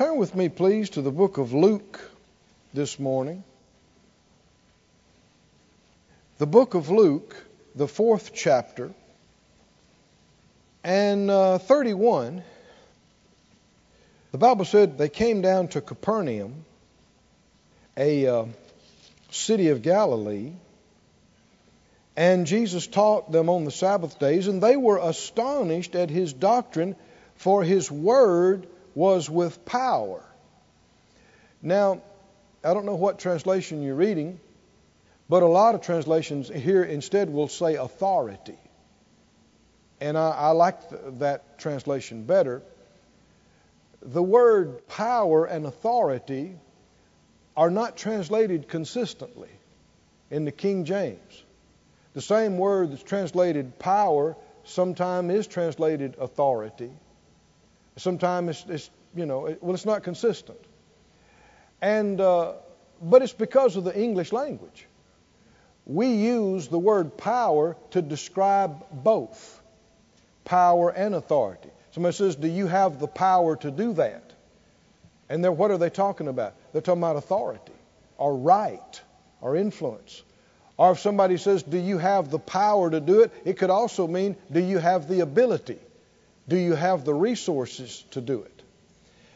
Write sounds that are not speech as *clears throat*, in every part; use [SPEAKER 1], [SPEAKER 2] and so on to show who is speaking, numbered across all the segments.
[SPEAKER 1] Turn with me, please, to the book of Luke this morning. The book of Luke, the fourth chapter, and uh, 31. The Bible said they came down to Capernaum, a uh, city of Galilee, and Jesus taught them on the Sabbath days, and they were astonished at his doctrine, for his word was with power. Now, I don't know what translation you're reading, but a lot of translations here instead will say authority. And I, I like th- that translation better. The word power and authority are not translated consistently in the King James. The same word that's translated power sometimes is translated authority. Sometimes it's, it's, you know, it, well, it's not consistent. And, uh, but it's because of the English language. We use the word power to describe both power and authority. Somebody says, Do you have the power to do that? And then what are they talking about? They're talking about authority or right or influence. Or if somebody says, Do you have the power to do it? It could also mean, Do you have the ability? Do you have the resources to do it?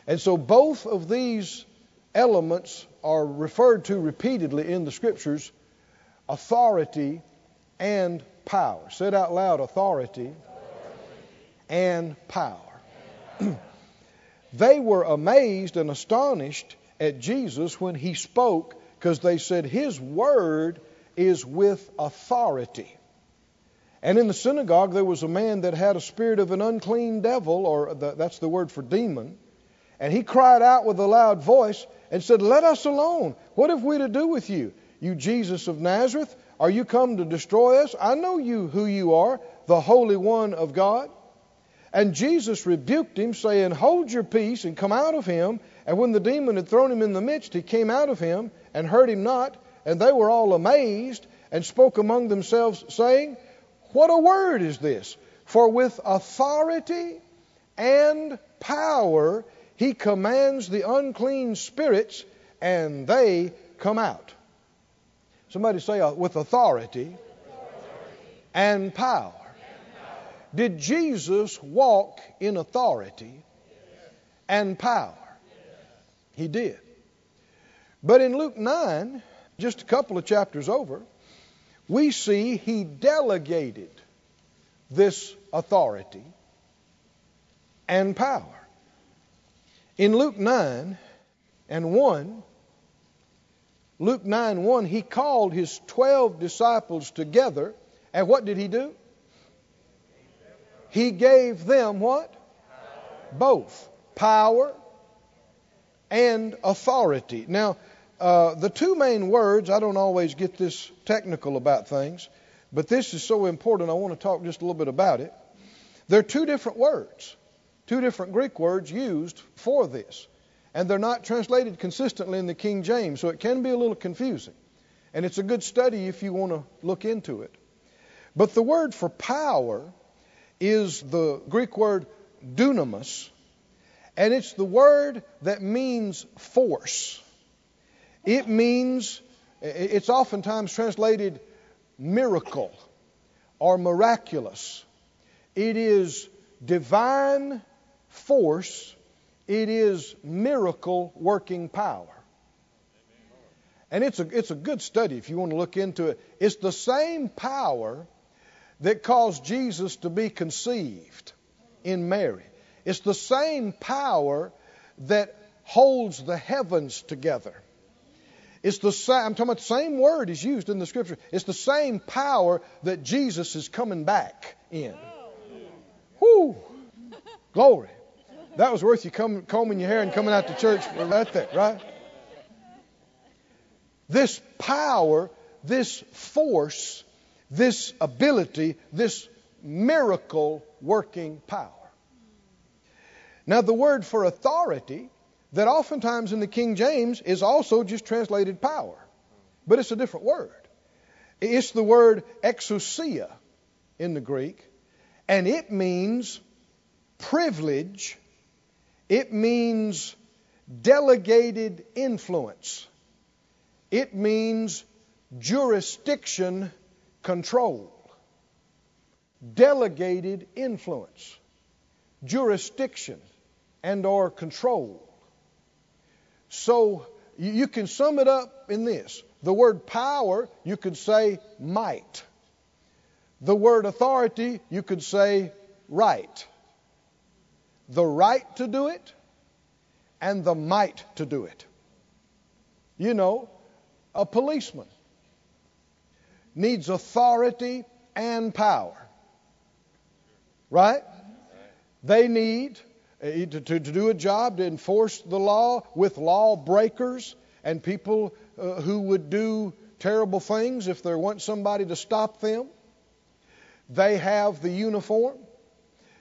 [SPEAKER 1] And so both of these elements are referred to repeatedly in the scriptures authority and power. Say it out loud authority and power. *clears throat* they were amazed and astonished at Jesus when he spoke because they said, His word is with authority. And in the synagogue, there was a man that had a spirit of an unclean devil, or the, that's the word for demon. And he cried out with a loud voice and said, Let us alone. What have we to do with you? You Jesus of Nazareth, are you come to destroy us? I know you who you are, the Holy One of God. And Jesus rebuked him, saying, Hold your peace and come out of him. And when the demon had thrown him in the midst, he came out of him and hurt him not. And they were all amazed and spoke among themselves, saying, What a word is this! For with authority and power he commands the unclean spirits, and they come out. Somebody say, uh, with authority and power. Did Jesus walk in authority and power? He did. But in Luke 9, just a couple of chapters over, we see he delegated this authority and power. In Luke 9 and 1, Luke 9 1, he called his 12 disciples together, and what did he do? He gave them what? Both power and authority. Now, uh, the two main words, I don't always get this technical about things, but this is so important, I want to talk just a little bit about it. There are two different words, two different Greek words used for this, and they're not translated consistently in the King James, so it can be a little confusing. And it's a good study if you want to look into it. But the word for power is the Greek word dunamis, and it's the word that means force. It means, it's oftentimes translated miracle or miraculous. It is divine force, it is miracle working power. And it's a, it's a good study if you want to look into it. It's the same power that caused Jesus to be conceived in Mary. It's the same power that holds the heavens together. It's the same, I'm talking about the same word is used in the scripture. It's the same power that Jesus is coming back in. Whoo! Glory. That was worth you combing your hair and coming out to church for that, right? This power, this force, this ability, this miracle working power. Now, the word for authority, that oftentimes in the King James is also just translated power, but it's a different word. It's the word exousia in the Greek, and it means privilege, it means delegated influence. It means jurisdiction control. Delegated influence, jurisdiction, and or control. So you can sum it up in this. The word power, you could say might. The word authority, you could say right. The right to do it and the might to do it. You know, a policeman needs authority and power. Right? They need to, to, to, do a job to enforce the law with lawbreakers and people uh, who would do terrible things if there weren't somebody to stop them. They have the uniform,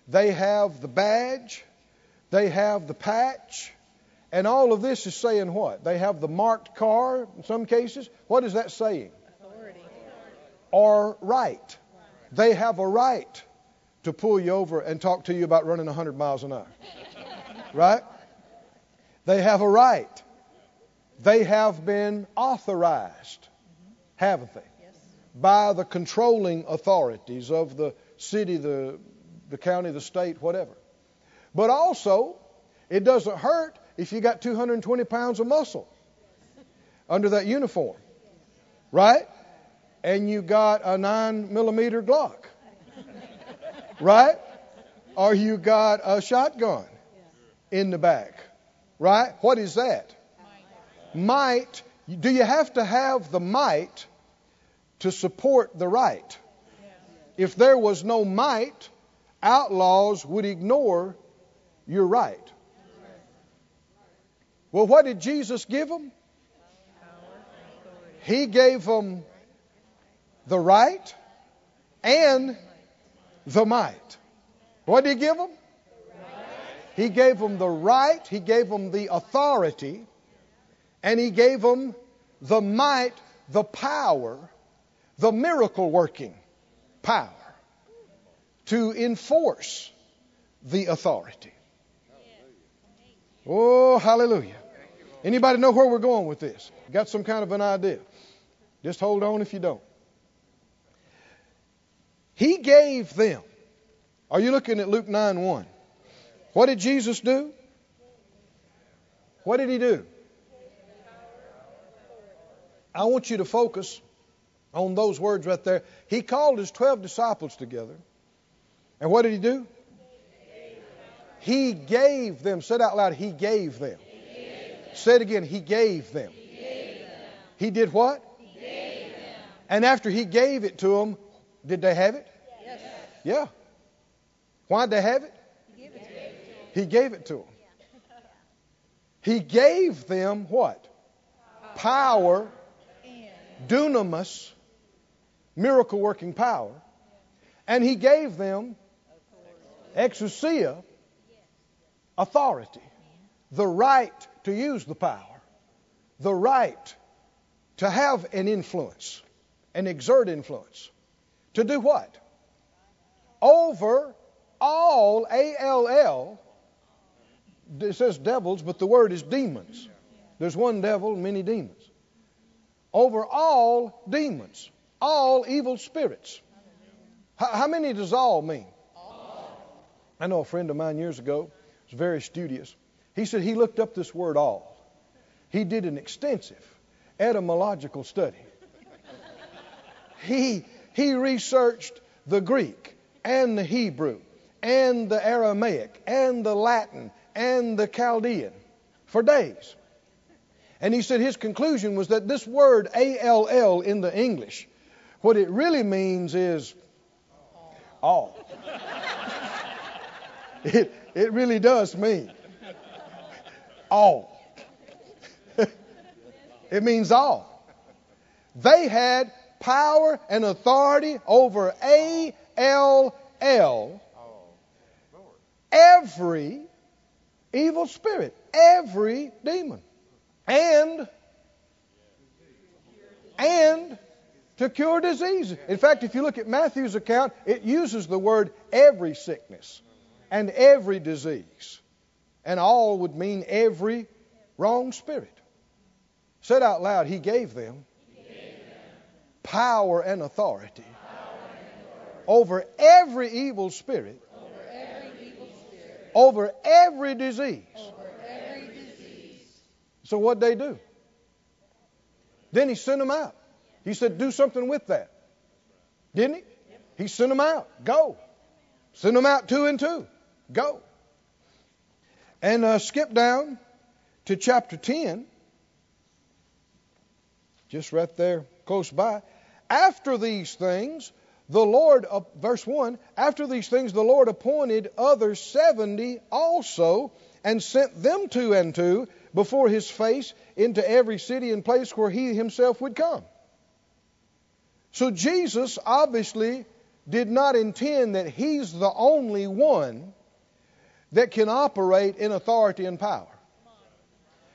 [SPEAKER 1] they have the badge, they have the patch, and all of this is saying what? They have the marked car in some cases. What is that saying? Authority. Or right. They have a right to pull you over and talk to you about running 100 miles an hour. right? They have a right. They have been authorized, haven't they? Yes. By the controlling authorities of the city, the, the county, the state, whatever. But also, it doesn't hurt if you got 220 pounds of muscle under that uniform, right? And you got a 9 millimeter Glock, right? Or you got a shotgun in the back, right? What is that? Might. Do you have to have the might to support the right? If there was no might, outlaws would ignore your right. Well, what did Jesus give them? He gave them the right and the might. What did he give them? He gave them the right, he gave them the authority, and he gave them the might, the power, the miracle working power to enforce the authority. Oh, hallelujah. Anybody know where we're going with this? Got some kind of an idea? Just hold on if you don't. He gave them. Are you looking at Luke 9 1? What did Jesus do? What did he do? I want you to focus on those words right there. He called his 12 disciples together. And what did he do? He gave them. Said out loud, He gave them. Say it again. He gave them. He, did what? And after he gave it to them, did they have it? Yes. Yeah. Why did they have it? He gave it to them. He gave it to them. He gave them what? Power, dunamis, miracle working power. And he gave them exousia, authority, the right to use the power, the right to have an influence and exert influence. To do what? Over all, A L L, it says devils, but the word is demons. There's one devil, many demons. Over all demons, all evil spirits. How, how many does all mean? All. I know a friend of mine years ago was very studious. He said he looked up this word all. He did an extensive etymological study. He, he researched the Greek and the Hebrew and the Aramaic and the Latin and the Chaldean for days. And he said his conclusion was that this word A-L-L in the English, what it really means is all. *laughs* it, it really does mean all. *laughs* it means all. They had power and authority over A L L. Every evil spirit, every demon. And and to cure disease. In fact, if you look at Matthew's account, it uses the word every sickness and every disease. And all would mean every Wrong spirit. Said out loud, He gave them, Power, and authority over every evil spirit, over every, disease. So what they do? Then he sent them out. He said, "Do something with that." Didn't he? He sent them out. Go. Send them out two and two. Go. And uh, skip down to chapter 10, just right there close by. After these things, the Lord, uh, verse 1, after these things, the Lord appointed other 70 also and sent them two and two before his face into every city and place where he himself would come. So Jesus obviously did not intend that he's the only one that can operate in authority and power.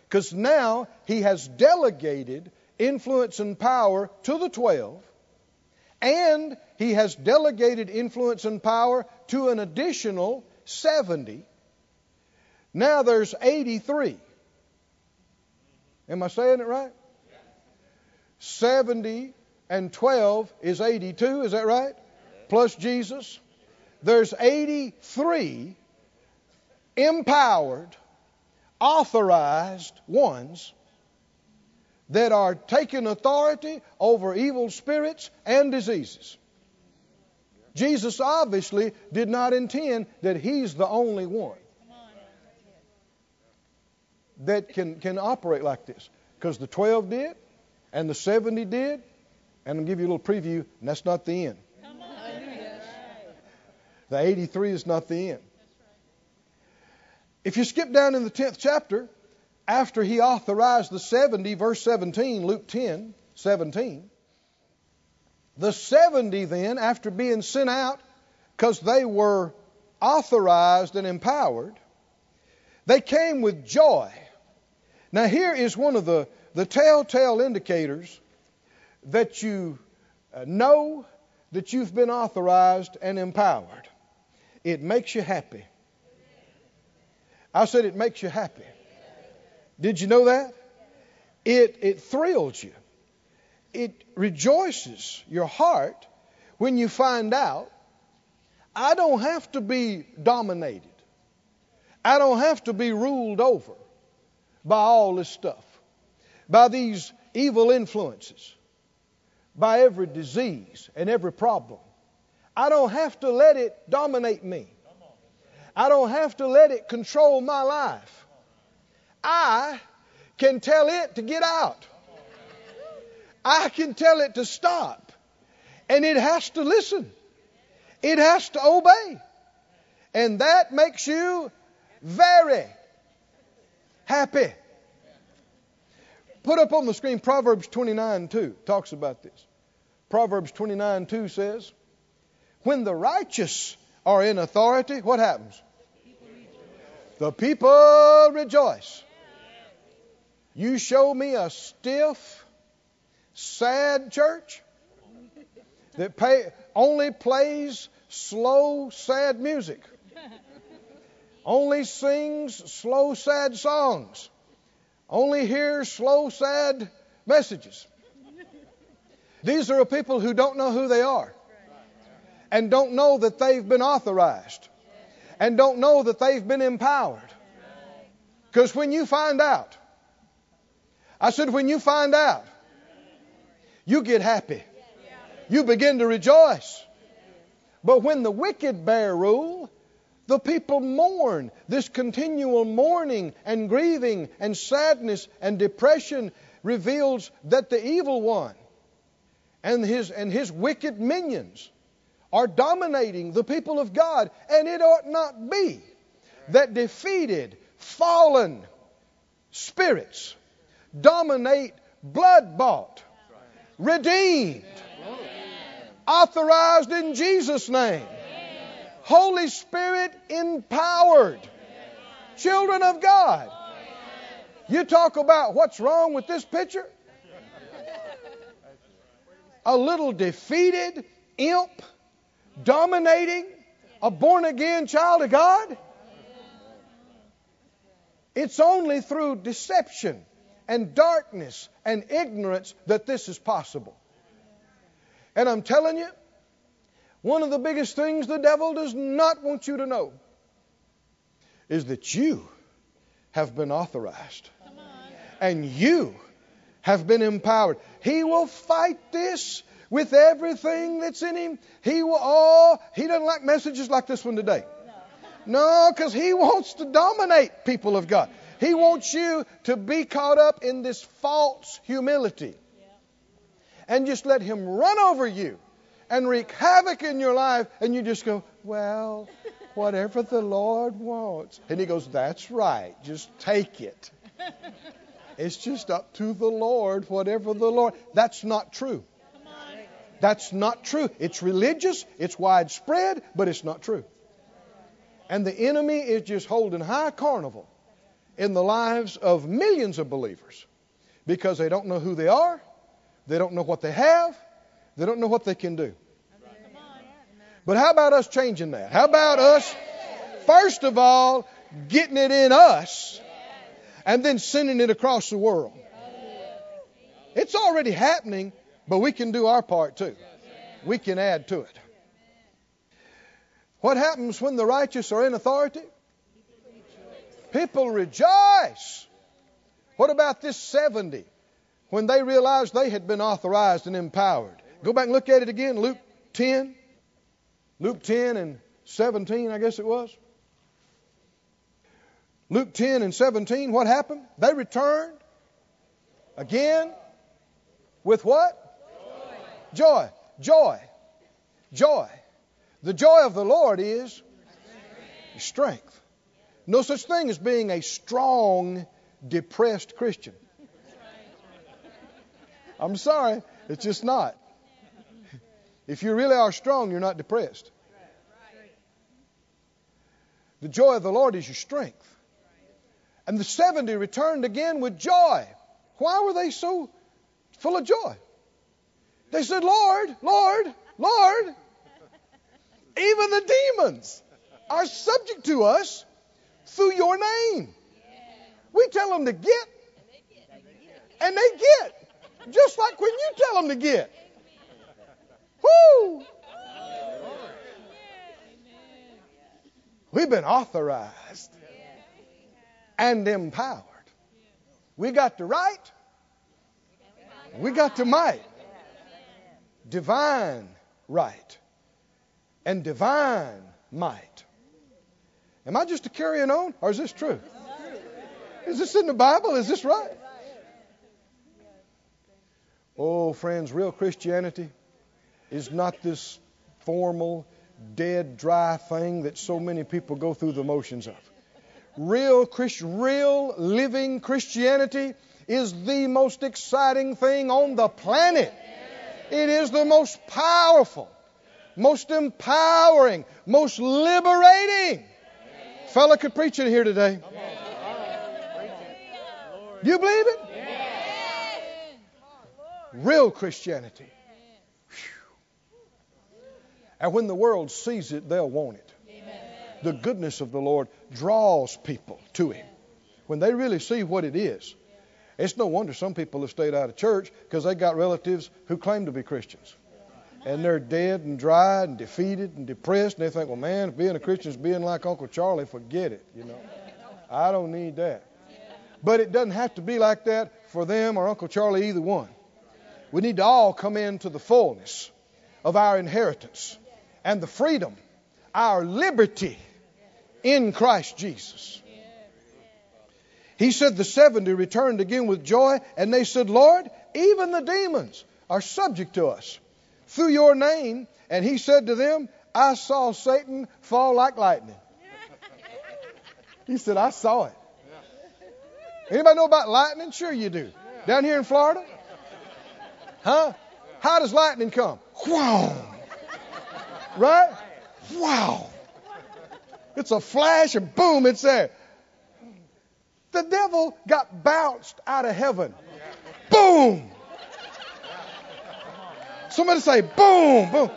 [SPEAKER 1] Because now he has delegated influence and power to the 12, and he has delegated influence and power to an additional 70. Now there's 83. Am I saying it right? 70 and 12 is 82, is that right? Plus Jesus. There's 83 empowered authorized ones that are taking authority over evil spirits and diseases. Jesus obviously did not intend that he's the only one that can, can operate like this. Because the 12 did, and the 70 did, and I'll give you a little preview, and that's not the end. The 83 is not the end. If you skip down in the 10th chapter, after he authorized the 70, verse 17, Luke 10, 17, the 70 then, after being sent out, because they were authorized and empowered, they came with joy. Now, here is one of the, the telltale indicators that you uh, know that you've been authorized and empowered. It makes you happy. I said it makes you happy. Did you know that? It, it thrills you. It rejoices your heart when you find out I don't have to be dominated. I don't have to be ruled over by all this stuff, by these evil influences, by every disease and every problem. I don't have to let it dominate me. I don't have to let it control my life. I can tell it to get out. I can tell it to stop. And it has to listen. It has to obey. And that makes you very happy. Put up on the screen Proverbs 29 2 talks about this. Proverbs 29 2 says, When the righteous are in authority, what happens? The people rejoice. You show me a stiff, sad church that pay, only plays slow, sad music, only sings slow, sad songs, only hears slow, sad messages. These are people who don't know who they are and don't know that they've been authorized and don't know that they've been empowered. Because when you find out, I said, when you find out, you get happy. You begin to rejoice. But when the wicked bear rule, the people mourn. This continual mourning and grieving and sadness and depression reveals that the evil one and his, and his wicked minions are dominating the people of God. And it ought not be that defeated, fallen spirits dominate blood bought, redeemed, authorized in Jesus' name, Holy Spirit empowered children of God. You talk about what's wrong with this picture? A little defeated imp dominating a born again child of God? It's only through deception and darkness and ignorance that this is possible. And I'm telling you, one of the biggest things the devil does not want you to know is that you have been authorized and you have been empowered. He will fight this with everything that's in him. He will, oh, he doesn't like messages like this one today. No, because he wants to dominate people of God. He wants you to be caught up in this false humility and just let him run over you and wreak havoc in your life, and you just go, Well, whatever the Lord wants. And he goes, That's right, just take it. It's just up to the Lord, whatever the Lord. That's not true. That's not true. It's religious, it's widespread, but it's not true. And the enemy is just holding high carnival in the lives of millions of believers because they don't know who they are, they don't know what they have, they don't know what they can do. But how about us changing that? How about us, first of all, getting it in us and then sending it across the world? It's already happening, but we can do our part too. We can add to it. What happens when the righteous are in authority? People rejoice. What about this 70 when they realized they had been authorized and empowered? Go back and look at it again, Luke 10. Luke 10 and 17, I guess it was. Luke 10 and 17, what happened? They returned again with what? Joy. Joy. Joy. The joy of the Lord is strength. No such thing as being a strong, depressed Christian. I'm sorry, it's just not. If you really are strong, you're not depressed. The joy of the Lord is your strength. And the 70 returned again with joy. Why were they so full of joy? They said, Lord, Lord, Lord, even the demons are subject to us through your name. We tell them to get, and they get, just like when you tell them to get. Woo! We've been authorized and empowered. We got the right, we got the might. Divine right and divine might. Am I just a carrying on, or is this true? Is this in the Bible? Is this right? Oh, friends, real Christianity is not this formal, dead, dry thing that so many people go through the motions of. Real Christ, real living Christianity is the most exciting thing on the planet. It is the most powerful, most empowering, most liberating. Fella could preach it here today. Do you believe it? Real Christianity. And when the world sees it, they'll want it. The goodness of the Lord draws people to Him. When they really see what it is, it's no wonder some people have stayed out of church because they got relatives who claim to be Christians. And they're dead and dry and defeated and depressed. And they think, well, man, being a Christian is being like Uncle Charlie. Forget it, you know. I don't need that. But it doesn't have to be like that for them or Uncle Charlie, either one. We need to all come into the fullness of our inheritance and the freedom, our liberty in Christ Jesus. He said the 70 returned again with joy, and they said, Lord, even the demons are subject to us through your name. And he said to them, I saw Satan fall like lightning. He said, I saw it. Anybody know about lightning? Sure you do. Down here in Florida? Huh? How does lightning come? Wow. Right? Wow. It's a flash and boom, it's there. The devil got bounced out of heaven. Boom! Somebody say, boom, boom.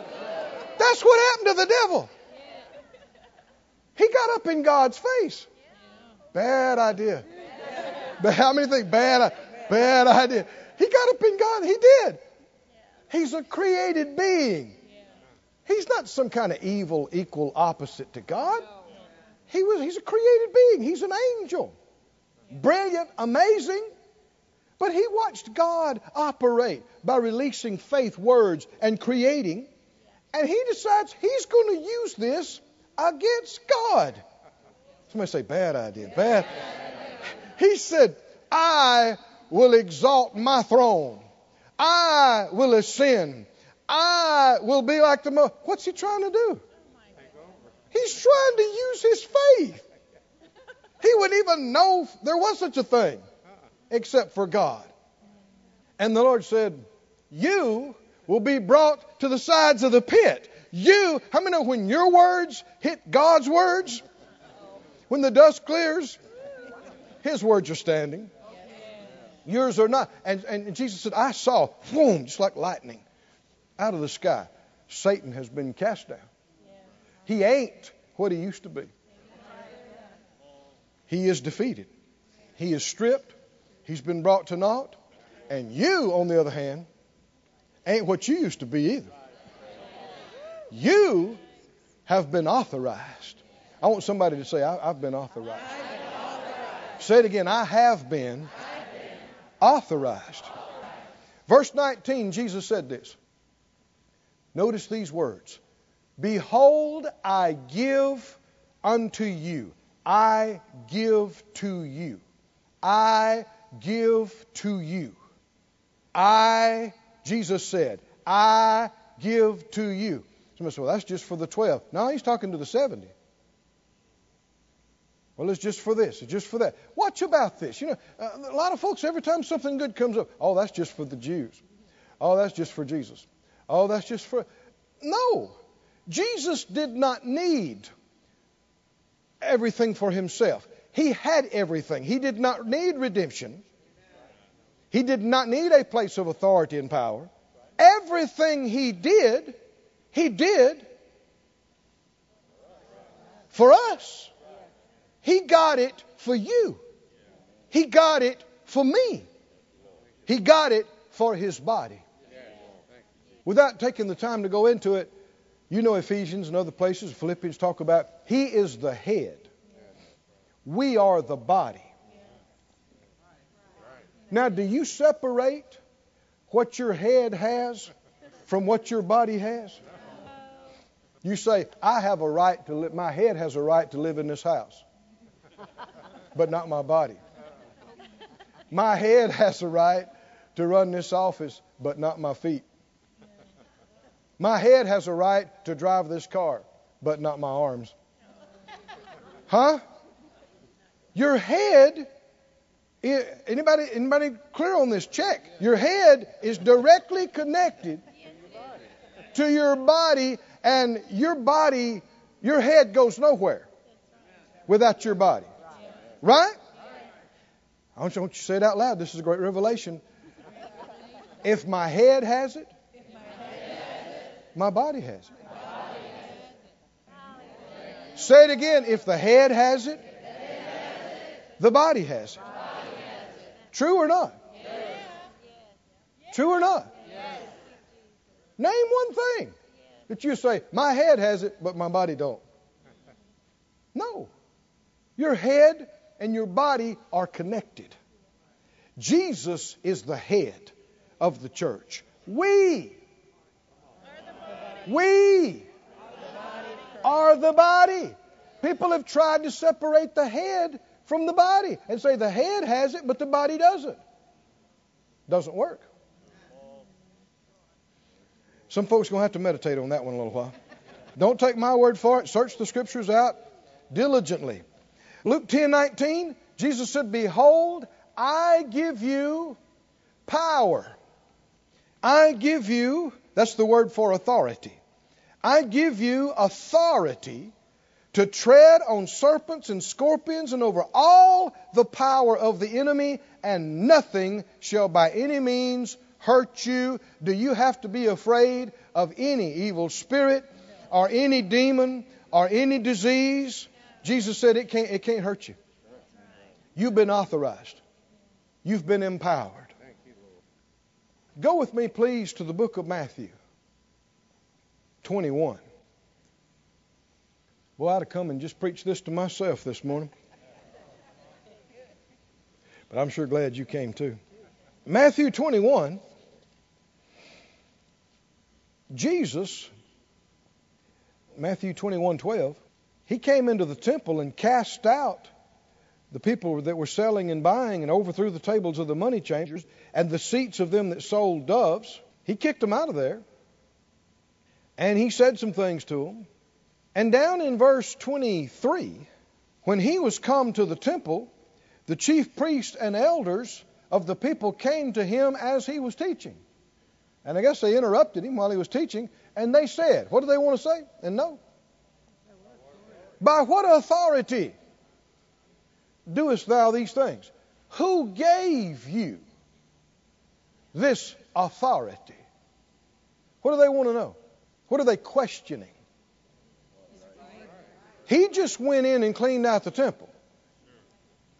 [SPEAKER 1] That's what happened to the devil. He got up in God's face. Bad idea. *laughs* How many think bad? Bad idea. He got up in God. He did. He's a created being. He's not some kind of evil equal opposite to God. He was, he's a created being. He's an angel. Brilliant, amazing. But he watched God operate by releasing faith words and creating. And he decides he's going to use this against God. Somebody say, bad idea. Bad. He said, I will exalt my throne. I will ascend. I will be like the. Mo-. What's he trying to do? He's trying to use his faith. He wouldn't even know there was such a thing except for God. And the Lord said, You will be brought to the sides of the pit. You, how many know when your words hit God's words? When the dust clears, His words are standing. Yours are not. And, and Jesus said, I saw, boom, just like lightning out of the sky. Satan has been cast down. He ain't what he used to be. He is defeated. He is stripped. He's been brought to naught. And you, on the other hand, ain't what you used to be either. You have been authorized. I want somebody to say, I, have been authorized. Say it again. I have been authorized. Verse 19, Jesus said this. Notice these words Behold, I give unto you. I give to you. I give to you. I, Jesus said, I give to you. Somebody said, well, that's just for the 12. No, he's talking to the 70. Well, it's just for this, it's just for that. Watch about this. You know, uh, a lot of folks, every time something good comes up, oh, that's just for the Jews. Oh, that's just for Jesus. Oh, that's just for. No. Jesus did not need everything for himself. He had everything. He did not need redemption. He did not need a place of authority and power. Everything he did, he did for us. He got it for you. He got it for me. He got it for his body. Without taking the time to go into it, you know Ephesians and other places, Philippians talk about he is the head. We are the body. Now, do you separate what your head has from what your body has? You say, I have a right to live, my head has a right to live in this house, but not my body. My head has a right to run this office, but not my feet. My head has a right to drive this car, but not my arms. Huh? Your head anybody anybody clear on this? Check. Your head is directly connected to your body and your body your head goes nowhere without your body. Right? I want you to say it out loud. This is a great revelation. If my head has it my body has it. Say it again. If the head has it, the body has it. True or not? True or not? Name one thing that you say, my head has it, but my body don't. No. Your head and your body are connected. Jesus is the head of the church. We we are the body. People have tried to separate the head from the body and say the head has it, but the body doesn't. Doesn't work. Some folks are going to have to meditate on that one a little while. Don't take my word for it. Search the scriptures out diligently. Luke 10 19, Jesus said, Behold, I give you power. I give you that's the word for authority. I give you authority to tread on serpents and scorpions and over all the power of the enemy, and nothing shall by any means hurt you. Do you have to be afraid of any evil spirit or any demon or any disease? Jesus said it can't, it can't hurt you. You've been authorized. You've been empowered. Go with me, please, to the book of Matthew 21. Boy, I'd have come and just preached this to myself this morning. But I'm sure glad you came too. Matthew 21, Jesus, Matthew 21 12, he came into the temple and cast out the people that were selling and buying and overthrew the tables of the money changers and the seats of them that sold doves. He kicked them out of there. And he said some things to them. And down in verse 23, when he was come to the temple, the chief priests and elders of the people came to him as he was teaching. And I guess they interrupted him while he was teaching, and they said, What do they want to say? And no. By what authority doest thou these things? Who gave you this authority? What do they want to know? What are they questioning? He just went in and cleaned out the temple.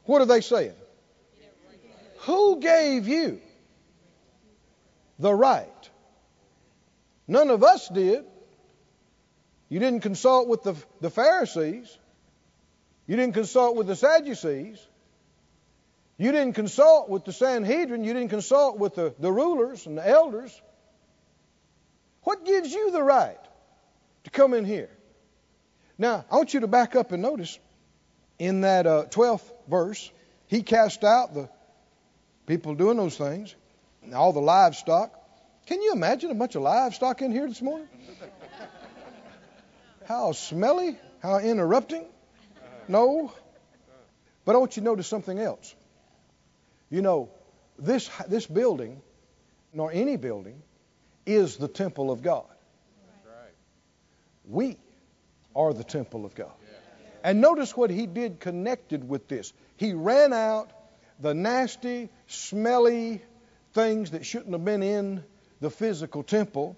[SPEAKER 1] What are they saying? Who gave you the right? None of us did. You didn't consult with the, the Pharisees. You didn't consult with the Sadducees. You didn't consult with the Sanhedrin. You didn't consult with the, the rulers and the elders. What gives you the right to come in here? Now, I want you to back up and notice in that uh, 12th verse, he cast out the people doing those things, all the livestock. Can you imagine a bunch of livestock in here this morning? *laughs* How smelly, how interrupting. No. But I want you to notice something else. You know, this, this building, nor any building, is the temple of God. We are the temple of God. And notice what he did connected with this. He ran out the nasty, smelly things that shouldn't have been in the physical temple.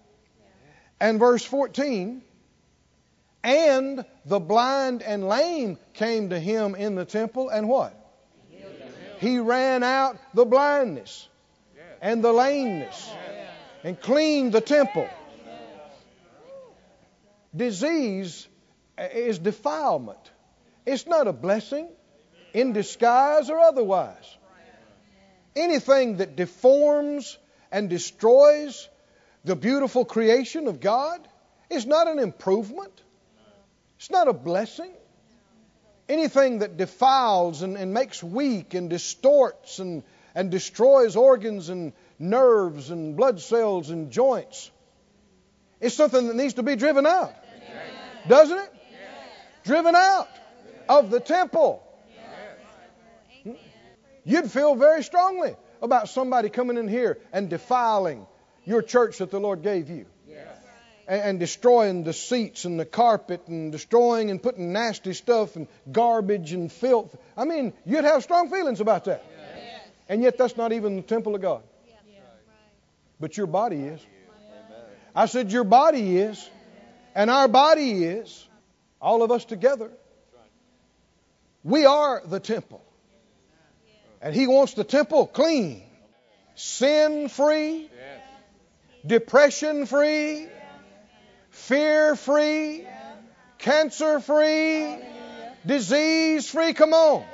[SPEAKER 1] And verse 14, and the blind and lame came to him in the temple, and what? He ran out the blindness and the lameness and cleaned the temple. Disease is defilement. It's not a blessing in disguise or otherwise. Anything that deforms and destroys the beautiful creation of God is not an improvement. It's not a blessing. Anything that defiles and, and makes weak and distorts and, and destroys organs and nerves and blood cells and joints is something that needs to be driven out. Doesn't it? Driven out of the temple. Hmm? You'd feel very strongly about somebody coming in here and defiling your church that the Lord gave you and, and destroying the seats and the carpet and destroying and putting nasty stuff and garbage and filth. I mean, you'd have strong feelings about that. And yet, that's not even the temple of God. But your body is. I said, Your body is. And our body is. All of us together. We are the temple. And He wants the temple clean, sin free, depression free, fear free, cancer free, disease free. Come on.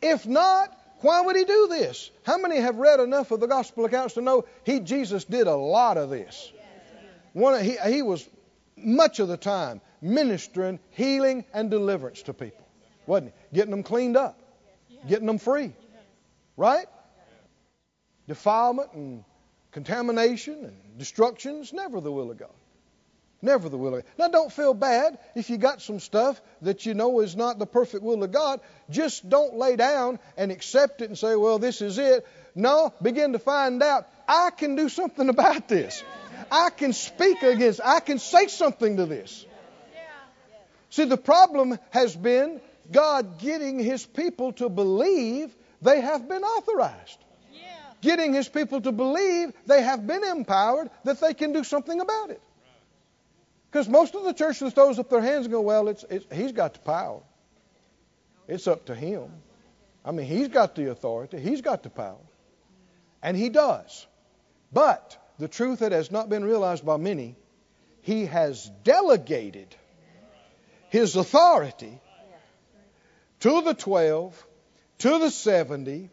[SPEAKER 1] If not, why would he do this? How many have read enough of the gospel accounts to know he Jesus did a lot of this? One, he, he was much of the time ministering healing and deliverance to people, wasn't he? Getting them cleaned up, getting them free, right? Defilement and contamination and destruction is never the will of God. Never the will of God. Now, don't feel bad if you got some stuff that you know is not the perfect will of God. Just don't lay down and accept it and say, well, this is it. No, begin to find out, I can do something *laughs* about this. I can speak against, I can say something to this. See, the problem has been God getting His people to believe they have been authorized. Getting His people to believe they have been empowered, that they can do something about it. Because most of the church just throws up their hands and go, well, it's, it's, he's got the power. It's up to him. I mean, he's got the authority, he's got the power, and he does. But the truth that has not been realized by many, he has delegated his authority to the 12, to the 70,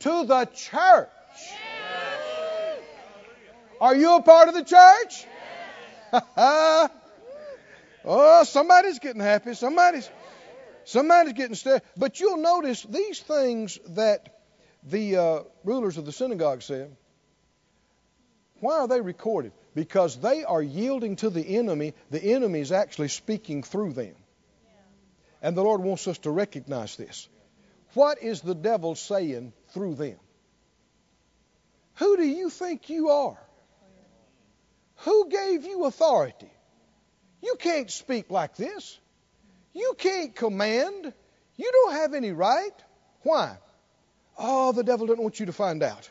[SPEAKER 1] to the church. Are you a part of the church? *laughs* oh, somebody's getting happy. Somebody's somebody's getting stirred. But you'll notice these things that the uh, rulers of the synagogue said. Why are they recorded? Because they are yielding to the enemy. The enemy is actually speaking through them. And the Lord wants us to recognize this. What is the devil saying through them? Who do you think you are? Who gave you authority? You can't speak like this. You can't command. You don't have any right. Why? Oh, the devil doesn't want you to find out.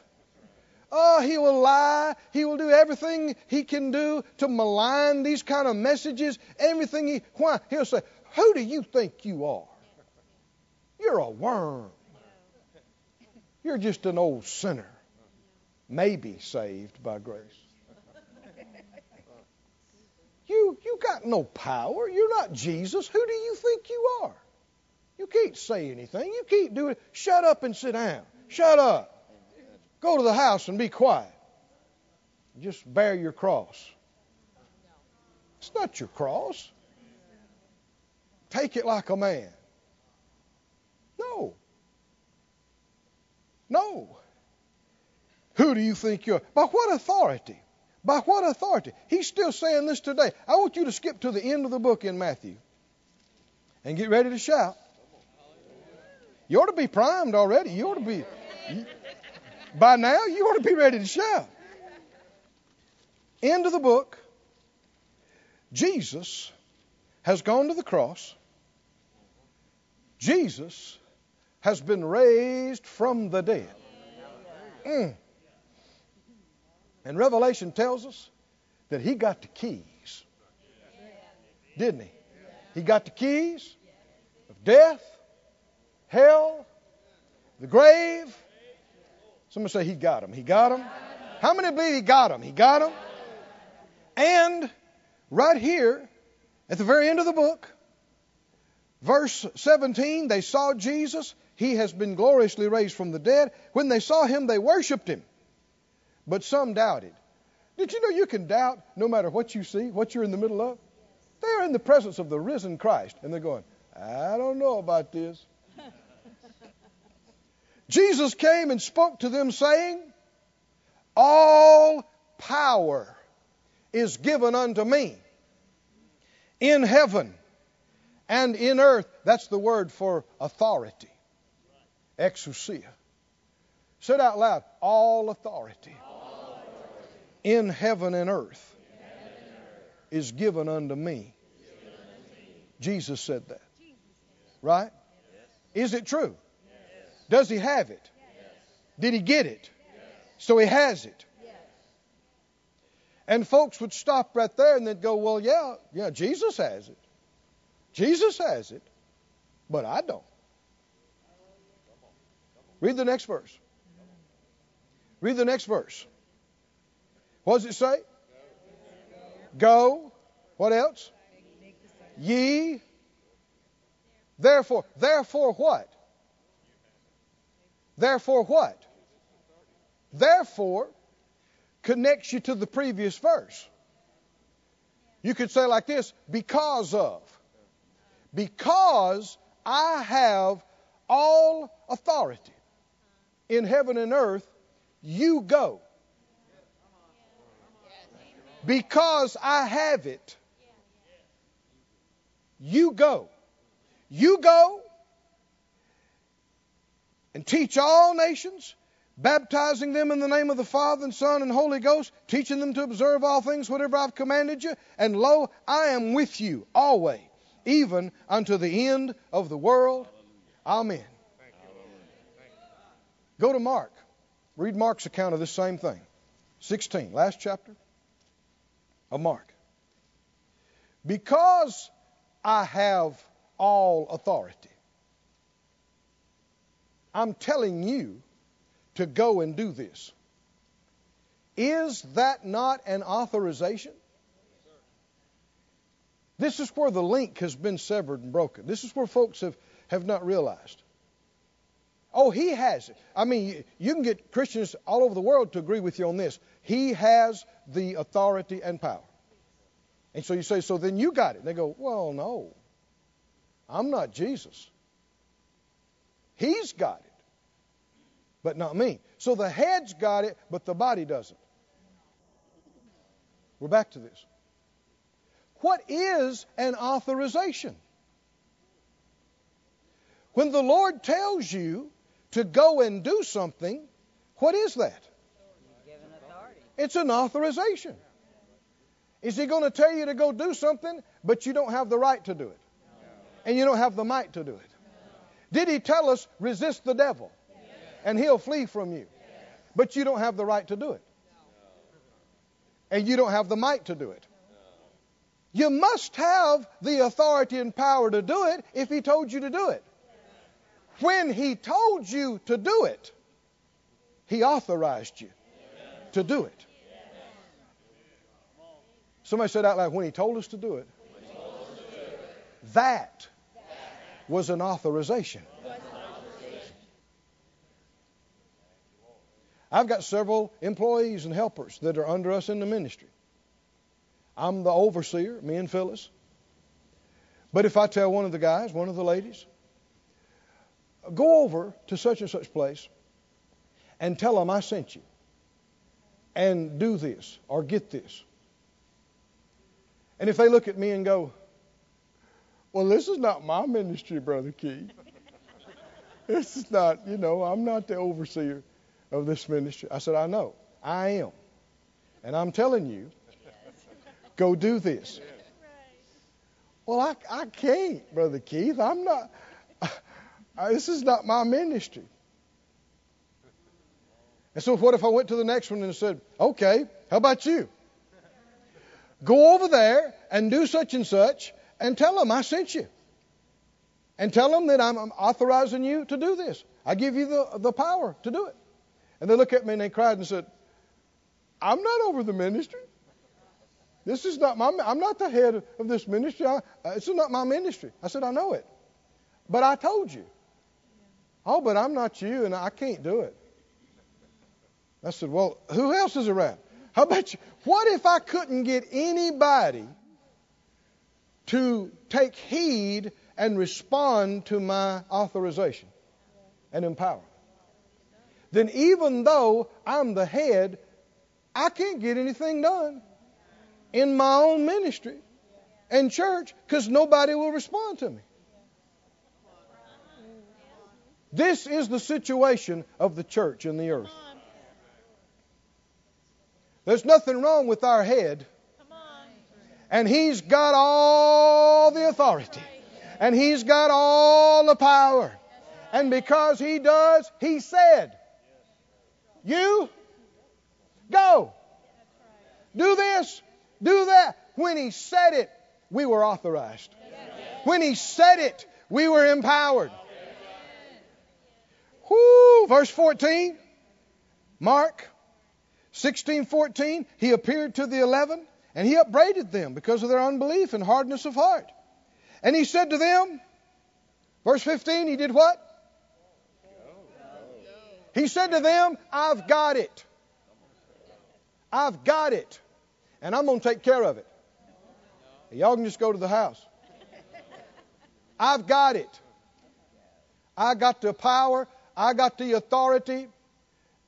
[SPEAKER 1] Oh, he will lie. He will do everything he can do to malign these kind of messages. Everything he why? He'll say, Who do you think you are? You're a worm. You're just an old sinner. Maybe saved by grace. You you got no power. You're not Jesus. Who do you think you are? You can't say anything. You can't do it. Shut up and sit down. Shut up. Go to the house and be quiet. Just bear your cross. It's not your cross. Take it like a man. No. No. Who do you think you are? By what authority? By what authority? He's still saying this today. I want you to skip to the end of the book in Matthew and get ready to shout. You ought to be primed already. You ought to be, by now, you ought to be ready to shout. End of the book. Jesus has gone to the cross. Jesus has been raised from the dead. Mm. And Revelation tells us that he got the keys. Didn't he? He got the keys of death, hell, the grave. Someone say he got them. He got them. How many believe he got them? He got them. And right here at the very end of the book, verse 17, they saw Jesus. He has been gloriously raised from the dead. When they saw him, they worshiped him but some doubted. Did you know you can doubt no matter what you see, what you're in the middle of? They are in the presence of the risen Christ, and they're going, I don't know about this. Jesus came and spoke to them, saying, All power is given unto me in heaven and in earth. That's the word for authority. Exousia. Say it out loud. All authority in heaven and earth is given unto me. Jesus said that. Right? Is it true? Does he have it? Did he get it? So he has it. And folks would stop right there and they'd go, Well, yeah, yeah, Jesus has it. Jesus has it, but I don't. Read the next verse. Read the next verse. What does it say? Go. What else? Ye. Therefore, therefore what? Therefore what? Therefore connects you to the previous verse. You could say like this because of. Because I have all authority in heaven and earth, you go because I have it. You go. You go and teach all nations, baptizing them in the name of the Father and Son and Holy Ghost, teaching them to observe all things whatever I've commanded you. And lo, I am with you always, even unto the end of the world. Amen. Go to Mark. Read Mark's account of this same thing. 16, last chapter of Mark. Because I have all authority. I'm telling you to go and do this. Is that not an authorization? This is where the link has been severed and broken. This is where folks have, have not realized. Oh, he has it. I mean, you can get Christians all over the world to agree with you on this. He has the authority and power. And so you say, so then you got it. And they go, well, no. I'm not Jesus. He's got it, but not me. So the head's got it, but the body doesn't. We're back to this. What is an authorization? When the Lord tells you to go and do something, what is that? It's an authorization. Is he going to tell you to go do something, but you don't have the right to do it? And you don't have the might to do it? Did he tell us resist the devil and he'll flee from you? But you don't have the right to do it. And you don't have the might to do it. You must have the authority and power to do it if he told you to do it. When he told you to do it, he authorized you to do it. Somebody said out loud, when he told us to do it, that was an authorization. I've got several employees and helpers that are under us in the ministry. I'm the overseer, me and Phyllis. But if I tell one of the guys, one of the ladies, go over to such and such place and tell them I sent you and do this or get this. And if they look at me and go, well, this is not my ministry, Brother Keith. This is not, you know, I'm not the overseer of this ministry. I said, I know. I am. And I'm telling you, go do this. Well, I, I can't, Brother Keith. I'm not, I, this is not my ministry. And so, what if I went to the next one and said, okay, how about you? Go over there and do such and such and tell them I sent you. And tell them that I'm authorizing you to do this. I give you the, the power to do it. And they look at me and they cried and said, I'm not over the ministry. This is not my, I'm not the head of this ministry. I, uh, it's not my ministry. I said, I know it. But I told you. Oh, but I'm not you and I can't do it. I said, well, who else is around? How about you? What if I couldn't get anybody to take heed and respond to my authorization and empower. Then, even though I'm the head, I can't get anything done in my own ministry and church because nobody will respond to me. This is the situation of the church in the earth. There's nothing wrong with our head and He's got all the authority. And He's got all the power. And because He does, He said, You go. Do this, do that. When He said it, we were authorized. When He said it, we were empowered. Whoo, verse 14. Mark 16, 14. He appeared to the eleven and he upbraided them because of their unbelief and hardness of heart. And he said to them, verse 15, he did what? He said to them, I've got it. I've got it. And I'm going to take care of it. Y'all can just go to the house. I've got it. I got the power. I got the authority.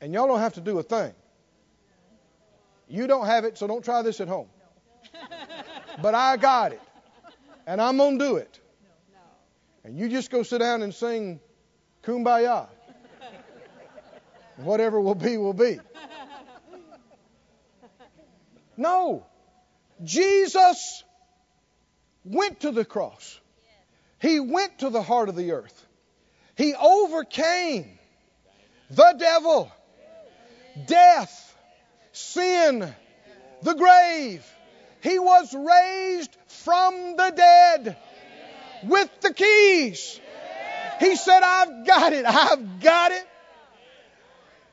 [SPEAKER 1] And y'all don't have to do a thing. You don't have it, so don't try this at home but I got it. And I'm going to do it. And you just go sit down and sing Kumbaya. Whatever will be, will be. No. Jesus went to the cross. He went to the heart of the earth. He overcame the devil, death, sin, the grave. He was raised from the dead with the keys He said, I've got it. I've got it.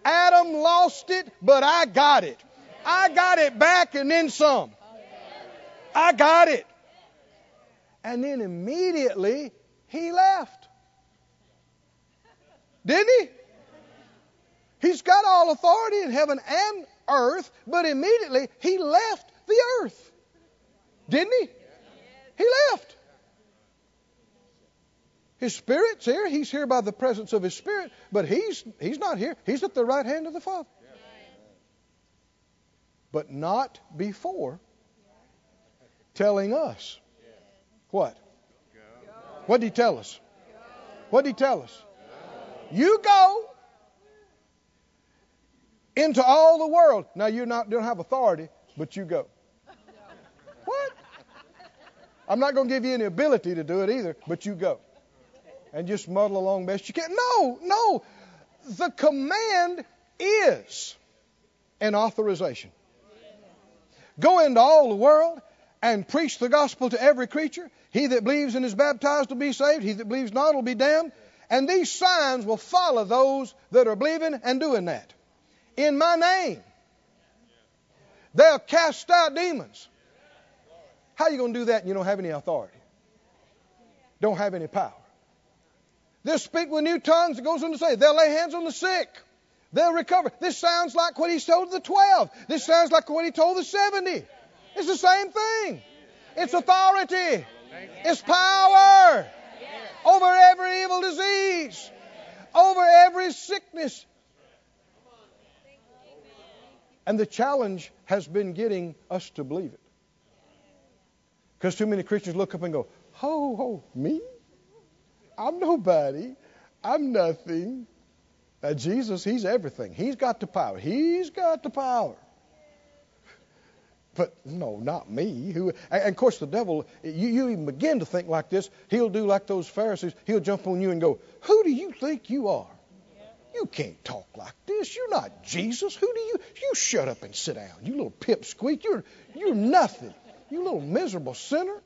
[SPEAKER 1] Adam lost it, but I got it. I got it back and then some. I got it. And then immediately he left. Didn't he? He's got all authority in heaven and earth, but immediately he left the earth. Didn't he? He left. His spirit's here. He's here by the presence of his spirit, but he's he's not here. He's at the right hand of the Father. But not before telling us what? What did he tell us? What did he tell us? You go into all the world. Now you not don't have authority, but you go. I'm not going to give you any ability to do it either, but you go. And just muddle along best you can. No, no. The command is an authorization. Go into all the world and preach the gospel to every creature. He that believes and is baptized will be saved. He that believes not will be damned. And these signs will follow those that are believing and doing that. In my name. They'll cast out demons. How are you going to do that and you don't have any authority? Don't have any power. They'll speak with new tongues. It goes on to say, they'll lay hands on the sick. They'll recover. This sounds like what he told the 12. This sounds like what he told the 70. It's the same thing. It's authority. It's power over every evil disease, over every sickness. And the challenge has been getting us to believe it. Because too many Christians look up and go, Ho, ho, me? I'm nobody. I'm nothing. Now, Jesus, He's everything. He's got the power. He's got the power. But no, not me. Who? And of course, the devil. You, you even begin to think like this. He'll do like those Pharisees. He'll jump on you and go, "Who do you think you are? You can't talk like this. You're not Jesus. Who do you? You shut up and sit down. You little pipsqueak. You're you're nothing. You little miserable sinner.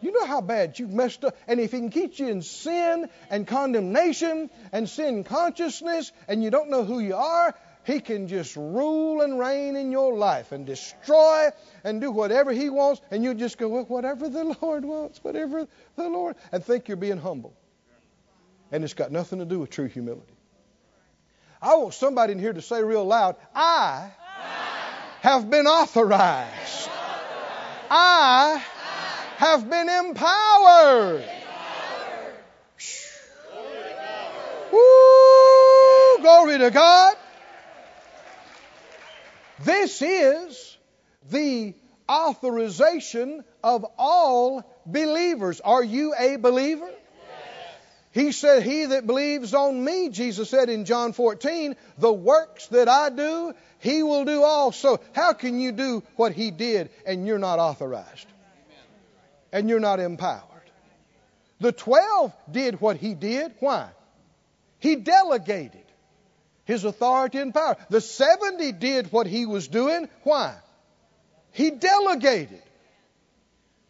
[SPEAKER 1] You know how bad you've messed up. And if he can keep you in sin and condemnation and sin consciousness, and you don't know who you are, he can just rule and reign in your life and destroy and do whatever He wants, and you just go, well, whatever the *laughs* Lord wants, whatever the Lord, and think you're being humble. And it's got nothing to do with true humility. I want somebody in here to say real loud, I have been authorized. I have been empowered. Woo! Glory to God. This is the authorization of all believers. Are you a believer? He said, He that believes on me, Jesus said in John 14, the works that I do, he will do also. How can you do what he did and you're not authorized? And you're not empowered? The 12 did what he did. Why? He delegated his authority and power. The 70 did what he was doing. Why? He delegated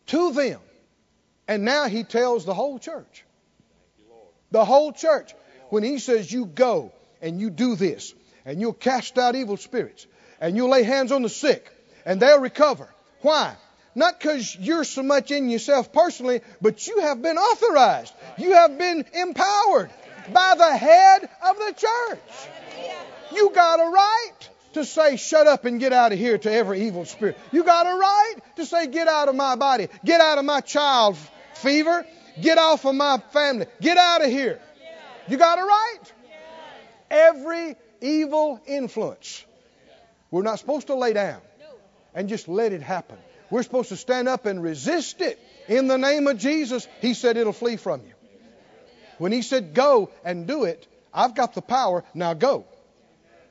[SPEAKER 1] to them. And now he tells the whole church. The whole church. When he says, You go and you do this, and you'll cast out evil spirits, and you'll lay hands on the sick, and they'll recover. Why? Not because you're so much in yourself personally, but you have been authorized. You have been empowered by the head of the church. You got a right to say, shut up and get out of here to every evil spirit. You got a right to say, get out of my body, get out of my child fever, get off of my family, get out of here. You got a right. Every evil influence. We're not supposed to lay down and just let it happen. We're supposed to stand up and resist it. In the name of Jesus, He said it'll flee from you. When He said go and do it, I've got the power, now go.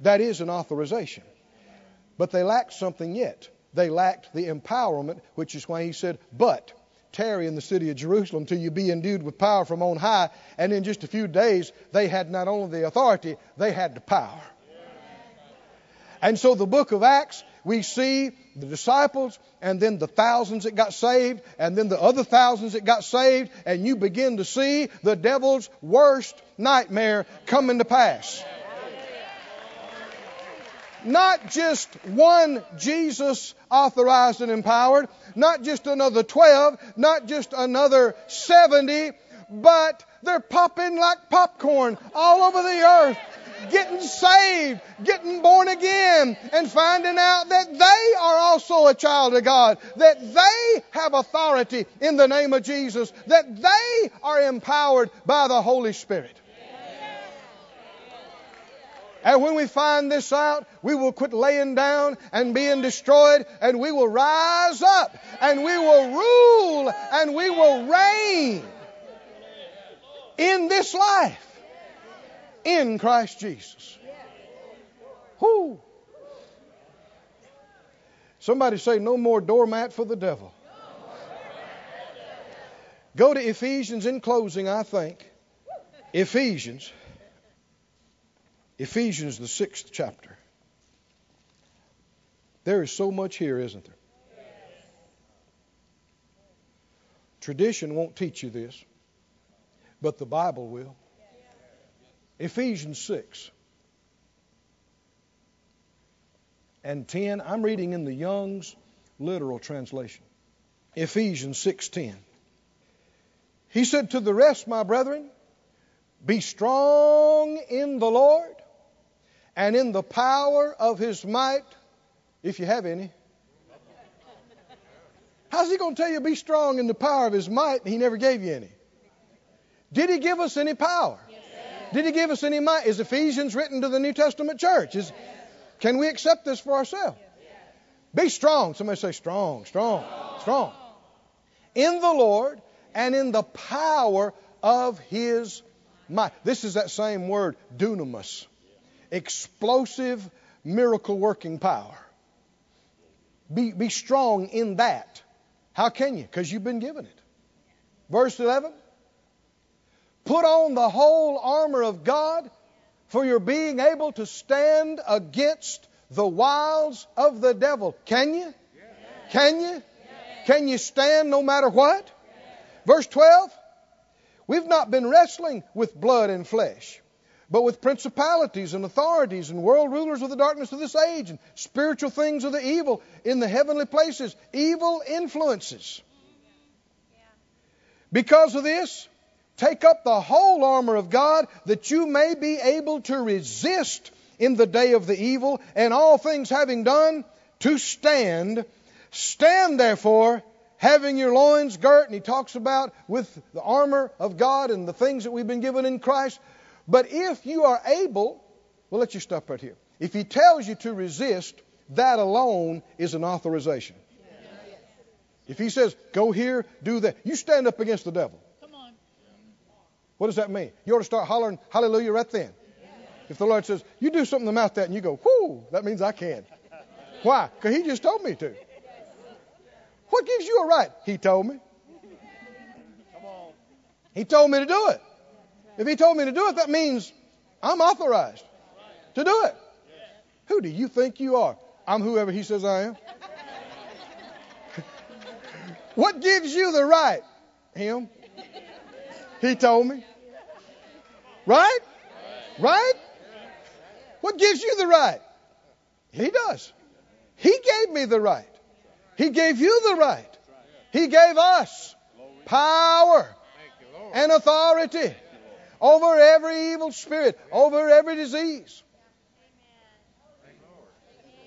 [SPEAKER 1] That is an authorization. But they lacked something yet. They lacked the empowerment, which is why he said, But tarry in the city of Jerusalem till you be endued with power from on high. And in just a few days, they had not only the authority, they had the power. And so the book of Acts we see the disciples and then the thousands that got saved and then the other thousands that got saved, and you begin to see the devil's worst nightmare coming to pass. Not just one Jesus authorized and empowered, not just another 12, not just another 70, but they're popping like popcorn all over the earth getting saved, getting born again, and finding out that they are also a child of God, that they have authority in the name of Jesus, that they are empowered by the Holy Spirit. And when we find this out, we will quit laying down and being destroyed, and we will rise up, and we will rule, and we will reign in this life in Christ Jesus. Whoo! Somebody say, no more doormat for the devil. Go to Ephesians in closing, I think. Ephesians. Ephesians, the sixth chapter. There is so much here, isn't there? Tradition won't teach you this, but the Bible will. Ephesians 6 and 10. I'm reading in the Young's literal translation. Ephesians 6:10. He said to the rest, my brethren, be strong in the Lord and in the power of his might, if you have any. How's he going to tell you be strong in the power of his might and he never gave you any? Did he give us any power? Did he give us any might? Is Ephesians written to the New Testament church? Is, can we accept this for ourselves? Be strong. Somebody say strong, strong, strong. In the Lord and in the power of his might. This is that same word, dunamis. Explosive, miracle working power. Be, be strong in that. How can you? Because you've been given it. Verse 11. Put on the whole armor of God for your being able to stand against the wiles of the devil. Can you? Can you? Can you stand no matter what? Verse 12 We've not been wrestling with blood and flesh, but with principalities and authorities and world rulers of the darkness of this age and spiritual things of the evil in the heavenly places, evil influences. Because of this, Take up the whole armor of God that you may be able to resist in the day of the evil, and all things having done, to stand. Stand therefore, having your loins girt. And he talks about with the armor of God and the things that we've been given in Christ. But if you are able, we'll let you stop right here. If he tells you to resist, that alone is an authorization. If he says, go here, do that, you stand up against the devil. What does that mean? You ought to start hollering hallelujah right then. If the Lord says, you do something about that, and you go, whoo, that means I can. Why? Because He just told me to. What gives you a right? He told me. He told me to do it. If He told me to do it, that means I'm authorized to do it. Who do you think you are? I'm whoever He says I am. *laughs* what gives you the right? Him. He told me. Right? Right? What gives you the right? He does. He gave me the right. He gave you the right. He gave us power and authority over every evil spirit, over every disease.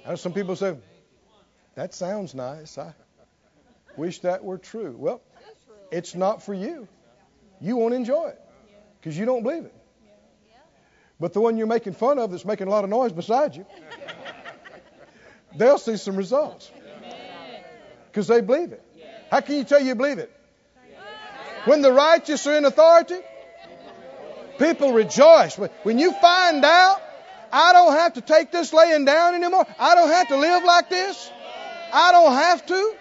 [SPEAKER 1] And some people say, that sounds nice. I wish that were true. Well, it's not for you you won't enjoy it because you don't believe it. But the one you're making fun of that's making a lot of noise beside you, they'll see some results because they believe it. How can you tell you believe it? When the righteous are in authority, people rejoice. When you find out, I don't have to take this laying down anymore. I don't have to live like this. I don't have to.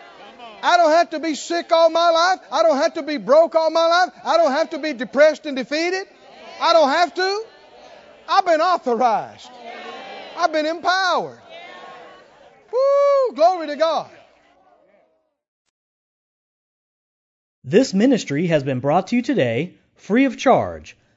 [SPEAKER 1] I don't have to be sick all my life. I don't have to be broke all my life. I don't have to be depressed and defeated. I don't have to. I've been authorized. I've been empowered. Woo! Glory to God.
[SPEAKER 2] This ministry has been brought to you today free of charge